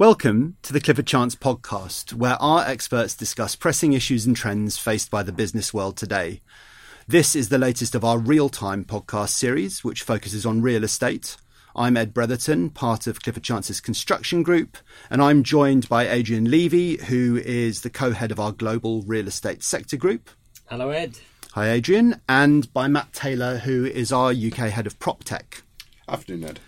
Welcome to the Clifford Chance podcast, where our experts discuss pressing issues and trends faced by the business world today. This is the latest of our real time podcast series, which focuses on real estate. I'm Ed Bretherton, part of Clifford Chance's construction group, and I'm joined by Adrian Levy, who is the co head of our global real estate sector group. Hello, Ed. Hi, Adrian. And by Matt Taylor, who is our UK head of prop tech. Afternoon, Ed.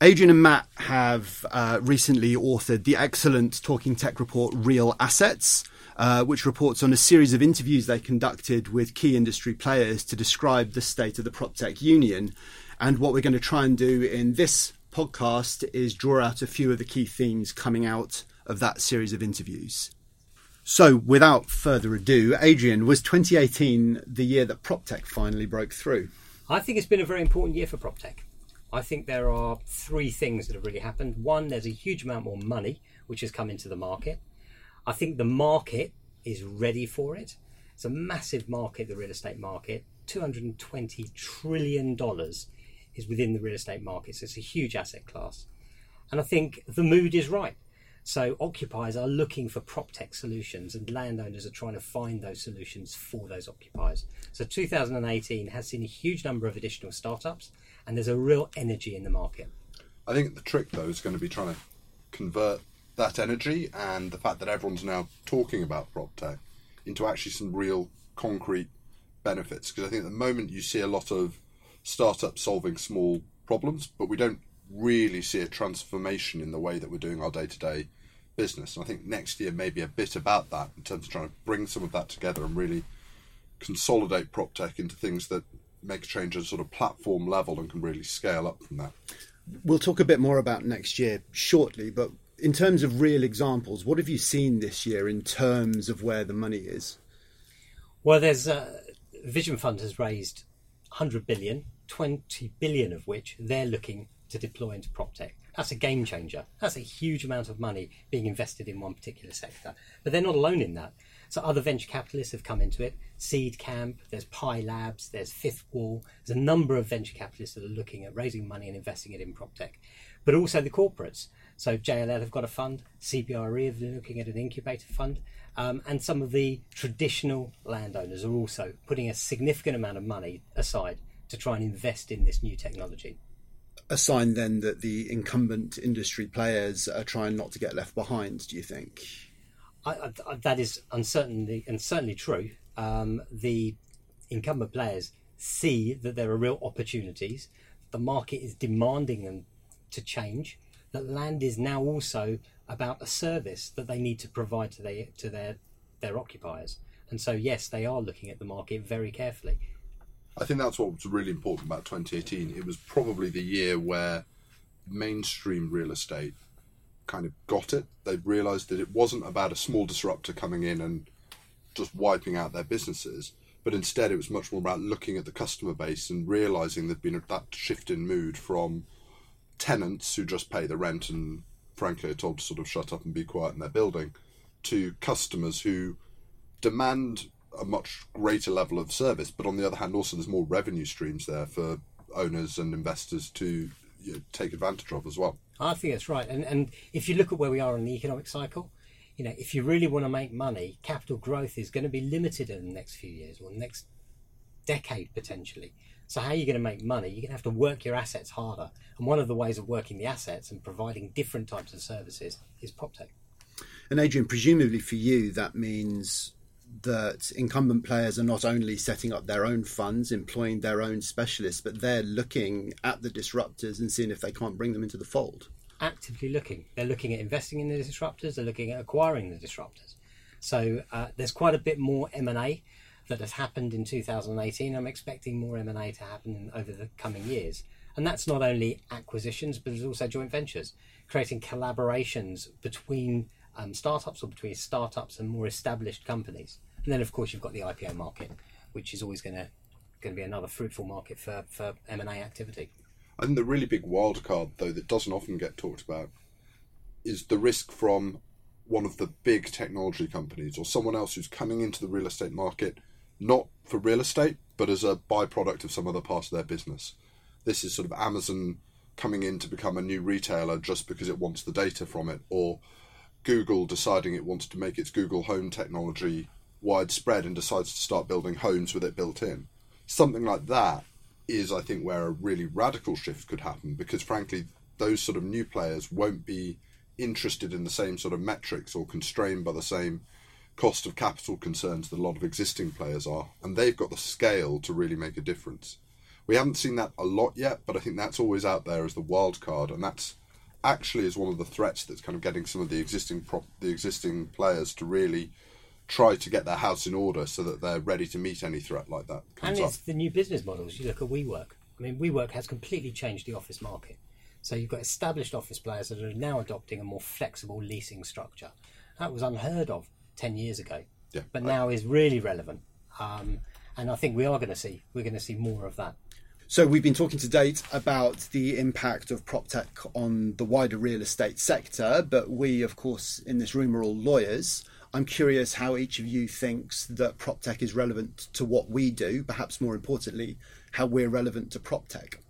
Adrian and Matt have uh, recently authored the excellent Talking Tech report Real Assets, uh, which reports on a series of interviews they conducted with key industry players to describe the state of the prop tech union. And what we're going to try and do in this podcast is draw out a few of the key themes coming out of that series of interviews. So, without further ado, Adrian, was 2018 the year that PropTech finally broke through? I think it's been a very important year for PropTech. I think there are three things that have really happened. One, there's a huge amount more money which has come into the market. I think the market is ready for it. It's a massive market, the real estate market. $220 trillion is within the real estate market, so it's a huge asset class. And I think the mood is right. So occupiers are looking for prop tech solutions, and landowners are trying to find those solutions for those occupiers. So 2018 has seen a huge number of additional startups and there's a real energy in the market. I think the trick though is going to be trying to convert that energy and the fact that everyone's now talking about prop tech into actually some real concrete benefits. Because I think at the moment you see a lot of startups solving small problems, but we don't really see a transformation in the way that we're doing our day to day business. And I think next year may be a bit about that in terms of trying to bring some of that together and really consolidate prop tech into things that make a change at a sort of platform level and can really scale up from that. We'll talk a bit more about next year shortly, but in terms of real examples, what have you seen this year in terms of where the money is? Well, there's uh, Vision Fund has raised 100 billion, 20 billion of which they're looking to deploy into prop tech. That's a game changer. That's a huge amount of money being invested in one particular sector. But they're not alone in that. So other venture capitalists have come into it. Seedcamp, there's Pi Labs, there's Fifth Wall. There's a number of venture capitalists that are looking at raising money and investing it in prop tech, but also the corporates. So JLL have got a fund, CBRE have been looking at an incubator fund, um, and some of the traditional landowners are also putting a significant amount of money aside to try and invest in this new technology. A sign then that the incumbent industry players are trying not to get left behind, do you think? I, I, that is uncertainly and certainly true. Um, the incumbent players see that there are real opportunities. The market is demanding them to change. That land is now also about a service that they need to provide to their to their their occupiers. And so, yes, they are looking at the market very carefully. I think that's what was really important about 2018. It was probably the year where mainstream real estate kind of got it. They realised that it wasn't about a small disruptor coming in and just wiping out their businesses, but instead it was much more about looking at the customer base and realising there'd been that shift in mood from tenants who just pay the rent and frankly are told to sort of shut up and be quiet in their building to customers who demand a much greater level of service, but on the other hand, also there's more revenue streams there for owners and investors to you take advantage of as well. I think that's right. And and if you look at where we are in the economic cycle, you know, if you really want to make money, capital growth is going to be limited in the next few years or next decade potentially. So how are you going to make money? You're going to have to work your assets harder. And one of the ways of working the assets and providing different types of services is PropTech. And Adrian, presumably for you, that means that incumbent players are not only setting up their own funds, employing their own specialists, but they're looking at the disruptors and seeing if they can't bring them into the fold. Actively looking. They're looking at investing in the disruptors, they're looking at acquiring the disruptors. So uh, there's quite a bit more M&A that has happened in 2018. I'm expecting more M&A to happen over the coming years. And that's not only acquisitions, but it's also joint ventures, creating collaborations between um, startups or between startups and more established companies. And then, of course, you've got the IPO market, which is always going to going to be another fruitful market for, for M&A activity. I think the really big wild card, though, that doesn't often get talked about is the risk from one of the big technology companies or someone else who's coming into the real estate market not for real estate but as a byproduct of some other part of their business. This is sort of Amazon coming in to become a new retailer just because it wants the data from it, or Google deciding it wants to make its Google Home technology widespread and decides to start building homes with it built in. Something like that is, I think, where a really radical shift could happen because, frankly, those sort of new players won't be interested in the same sort of metrics or constrained by the same cost of capital concerns that a lot of existing players are, and they've got the scale to really make a difference. We haven't seen that a lot yet, but I think that's always out there as the wild card, and that's actually is one of the threats that's kind of getting some of the existing prop, the existing players to really try to get their house in order so that they're ready to meet any threat like that and comes up. the new business models. You look at WeWork. I mean, WeWork has completely changed the office market. So you've got established office players that are now adopting a more flexible leasing structure. That was unheard of ten years ago, Yeah, but I- now is really relevant. Um, and I think we are going to see we're going to see more of that. So we've been talking to date about the impact of prop tech on the wider real estate sector, but we, of course, in this room are all lawyers. I'm curious how each of you thinks that prop tech is relevant to what we do, perhaps more importantly, how we're relevant to prop tech.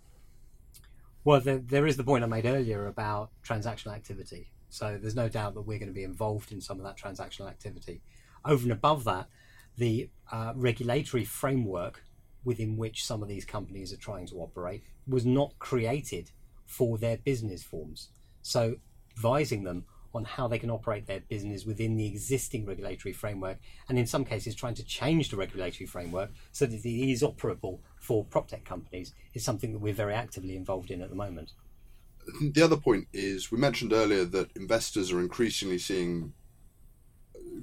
Well, there, there is the point I made earlier about transactional activity. So there's no doubt that we're going to be involved in some of that transactional activity. Over and above that, the uh, regulatory framework within which some of these companies are trying to operate was not created for their business forms. So advising them on how they can operate their business within the existing regulatory framework, and in some cases trying to change the regulatory framework so that it is operable for prop tech companies, is something that we're very actively involved in at the moment. the other point is we mentioned earlier that investors are increasingly seeing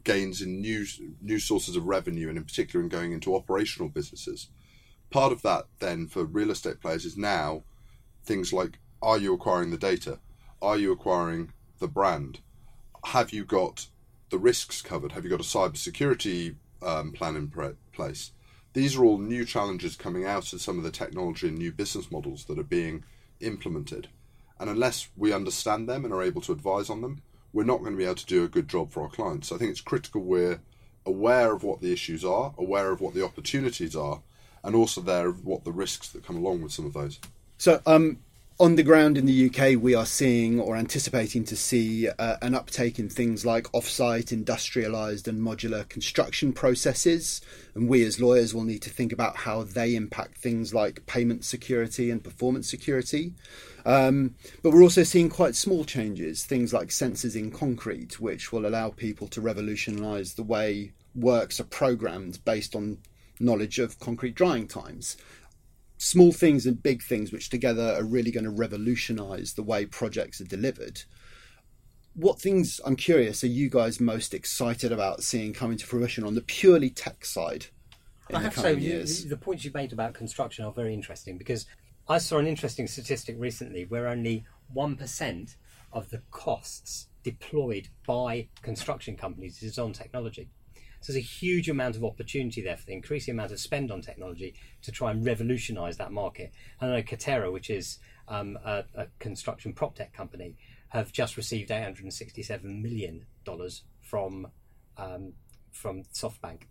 gains in new new sources of revenue and in particular in going into operational businesses part of that then for real estate players is now things like are you acquiring the data are you acquiring the brand have you got the risks covered have you got a cyber security um, plan in pre- place these are all new challenges coming out of some of the technology and new business models that are being implemented and unless we understand them and are able to advise on them, we're not going to be able to do a good job for our clients. So I think it's critical we're aware of what the issues are, aware of what the opportunities are, and also there of what the risks that come along with some of those. So, um, on the ground in the UK, we are seeing or anticipating to see uh, an uptake in things like off-site, industrialised, and modular construction processes. And we, as lawyers, will need to think about how they impact things like payment security and performance security. Um, but we're also seeing quite small changes, things like sensors in concrete, which will allow people to revolutionise the way works are programmed based on knowledge of concrete drying times small things and big things which together are really going to revolutionize the way projects are delivered. What things I'm curious are you guys most excited about seeing coming to fruition on the purely tech side in I have to say, years? the points you made about construction are very interesting because I saw an interesting statistic recently where only 1% of the costs deployed by construction companies is on technology. So there's a huge amount of opportunity there for the increasing amount of spend on technology to try and revolutionise that market. I know Katerra, which is um, a, a construction prop tech company, have just received 867 million dollars from um, from SoftBank.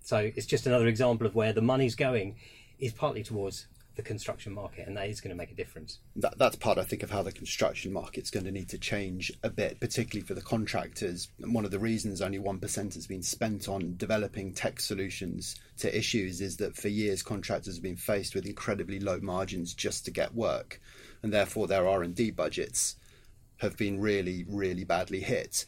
So it's just another example of where the money's going is partly towards the construction market, and that is going to make a difference. that, that's part, I think, of how the construction market's going to need to change a bit, particularly for the contractors. One of the reasons only 1% has been spent on developing tech solutions to issues is that for years contractors have been faced with incredibly low margins just to get work, and therefore their R&D budgets have been really, really badly hit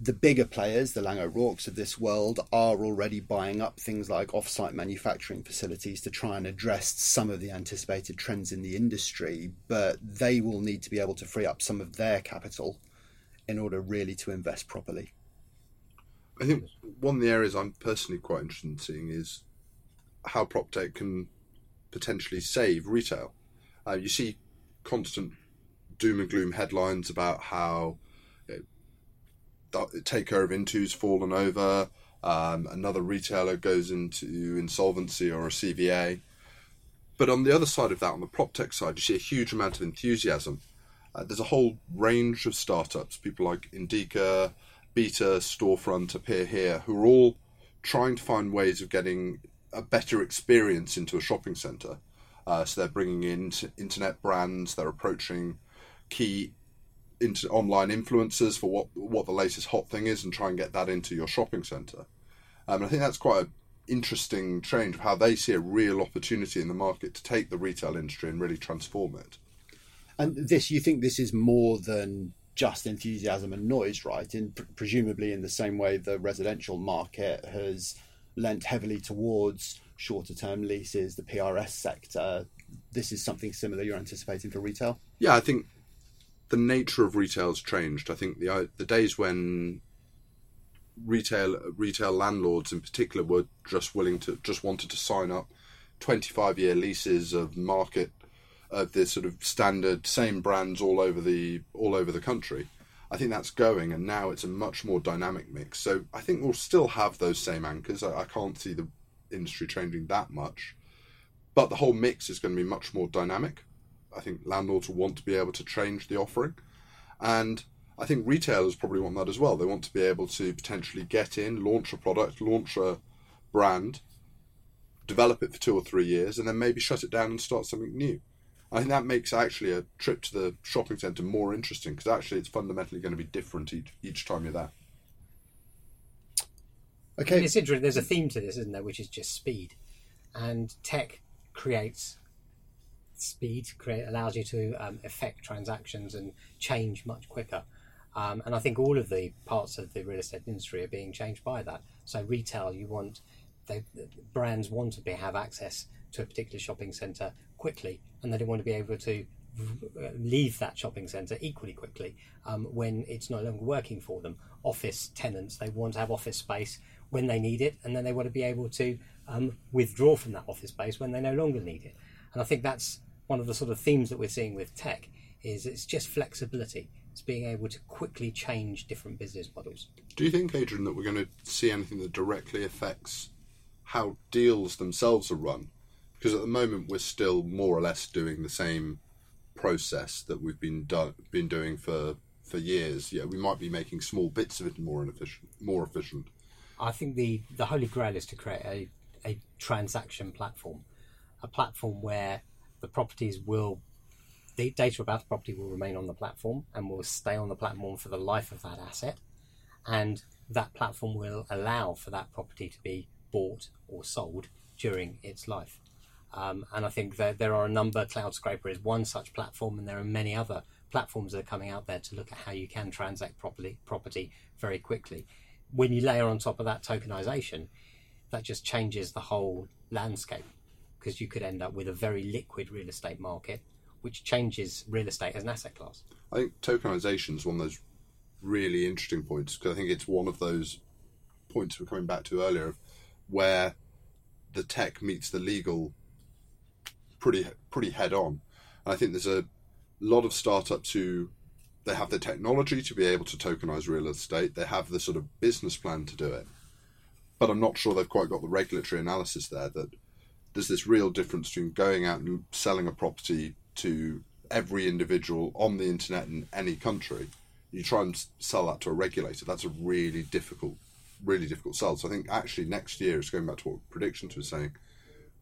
the bigger players, the Laing O'Rourke's of this world, are already buying up things like off-site manufacturing facilities to try and address some of the anticipated trends in the industry. But they will need to be able to free up some of their capital in order really to invest properly. I think one of the areas I'm personally quite interested in seeing is how PropTech can potentially save retail. Uh, you see constant doom and gloom headlines about how takeover of Intu's fallen over, um, another retailer goes into insolvency or a CVA. But on the other side of that, on the prop tech side, you see a huge amount of enthusiasm. Uh, there's a whole range of startups, people like Indica, Beta, Storefront, Appear Here, who are all trying to find ways of getting a better experience into a shopping centre. Uh, so they're bringing in internet brands. They're approaching key into online influencers for what what the latest hot thing is, and try and get that into your shopping centre. Um, I think that's quite an interesting change of how they see a real opportunity in the market to take the retail industry and really transform it. And this, you think this is more than just enthusiasm and noise, right? In presumably in the same way the residential market has lent heavily towards shorter term leases, the PRS sector. This is something similar you're anticipating for retail? Yeah, I think the nature of retail has changed. I think the uh, the days when retail retail landlords in particular were just willing to just wanted to sign up 25 year leases of market of the sort of standard same brands all over the all over the country. I think that's going, and now it's a much more dynamic mix. So I think we'll still have those same anchors. I, I can't see the industry changing that much, but the whole mix is going to be much more dynamic. I think landlords will want to be able to change the offering, and I think retailers probably want that as well. They want to be able to potentially get in, launch a product, launch a brand, develop it for two or three years, and then maybe shut it down and start something new. I think that makes actually a trip to the shopping centre more interesting because actually it's fundamentally going to be different each, each time you're there. Okay, it's interesting. There's a theme to this, isn't there? Which is just speed, and tech creates speed. Create allows you to um, effect transactions and change much quicker. Um, and I think all of the parts of the real estate industry are being changed by that. So retail, you want they, brands want to be, have access to a particular shopping centre quickly, and they don't want to be able to leave that shopping centre equally quickly um, when it's no longer working for them. Office tenants, they want to have office space when they need it, and then they want to be able to um, withdraw from that office space when they no longer need it. And I think that's one of the sort of themes that we're seeing with tech is it's just flexibility. It's being able to quickly change different business models. Do you think, Adrian, that we're going to see anything that directly affects how deals themselves are run? Because at the moment we're still more or less doing the same process that we've been do- been doing for for years. Yeah, we might be making small bits of it more efficient. More efficient. I think the the holy grail is to create a a transaction platform, a platform where the properties will the data about the property will remain on the platform and will stay on the platform for the life of that asset. And that platform will allow for that property to be bought or sold during its life. Um, and I think that there are a number, Cloud Scraper is one such platform, and there are many other platforms that are coming out there to look at how you can transact properly, property very quickly. When you layer on top of that tokenization, that just changes the whole landscape because you could end up with a very liquid real estate market which changes real estate as an asset class. I think tokenization is one of those really interesting points because I think it's one of those points we're coming back to earlier where the tech meets the legal pretty pretty head on. And I think there's a lot of startups who they have the technology to be able to tokenize real estate. They have the sort of business plan to do it, but I'm not sure they've quite got the regulatory analysis there. That there's this real difference between going out and selling a property to every individual on the internet in any country, you try and sell that to a regulator. That's a really difficult, really difficult sell. So I think actually next year, it's going back to what predictions were saying,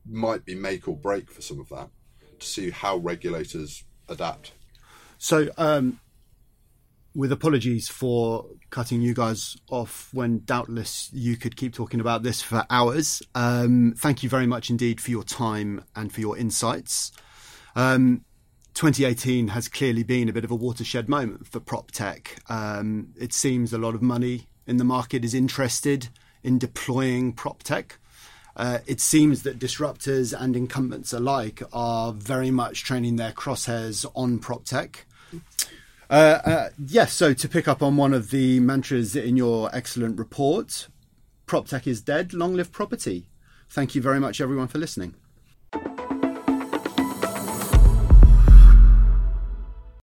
might be make or break for some of that to see how regulators adapt. So, um, with apologies for cutting you guys off when doubtless you could keep talking about this for hours. Um, thank you very much indeed for your time and for your insights. Um, 2018 has clearly been a bit of a watershed moment for prop tech. Um, it seems a lot of money in the market is interested in deploying prop tech. Uh, it seems that disruptors and incumbents alike are very much training their crosshairs on prop tech. Uh, uh, yes, so to pick up on one of the mantras in your excellent report, prop tech is dead, long live property. Thank you very much, everyone, for listening.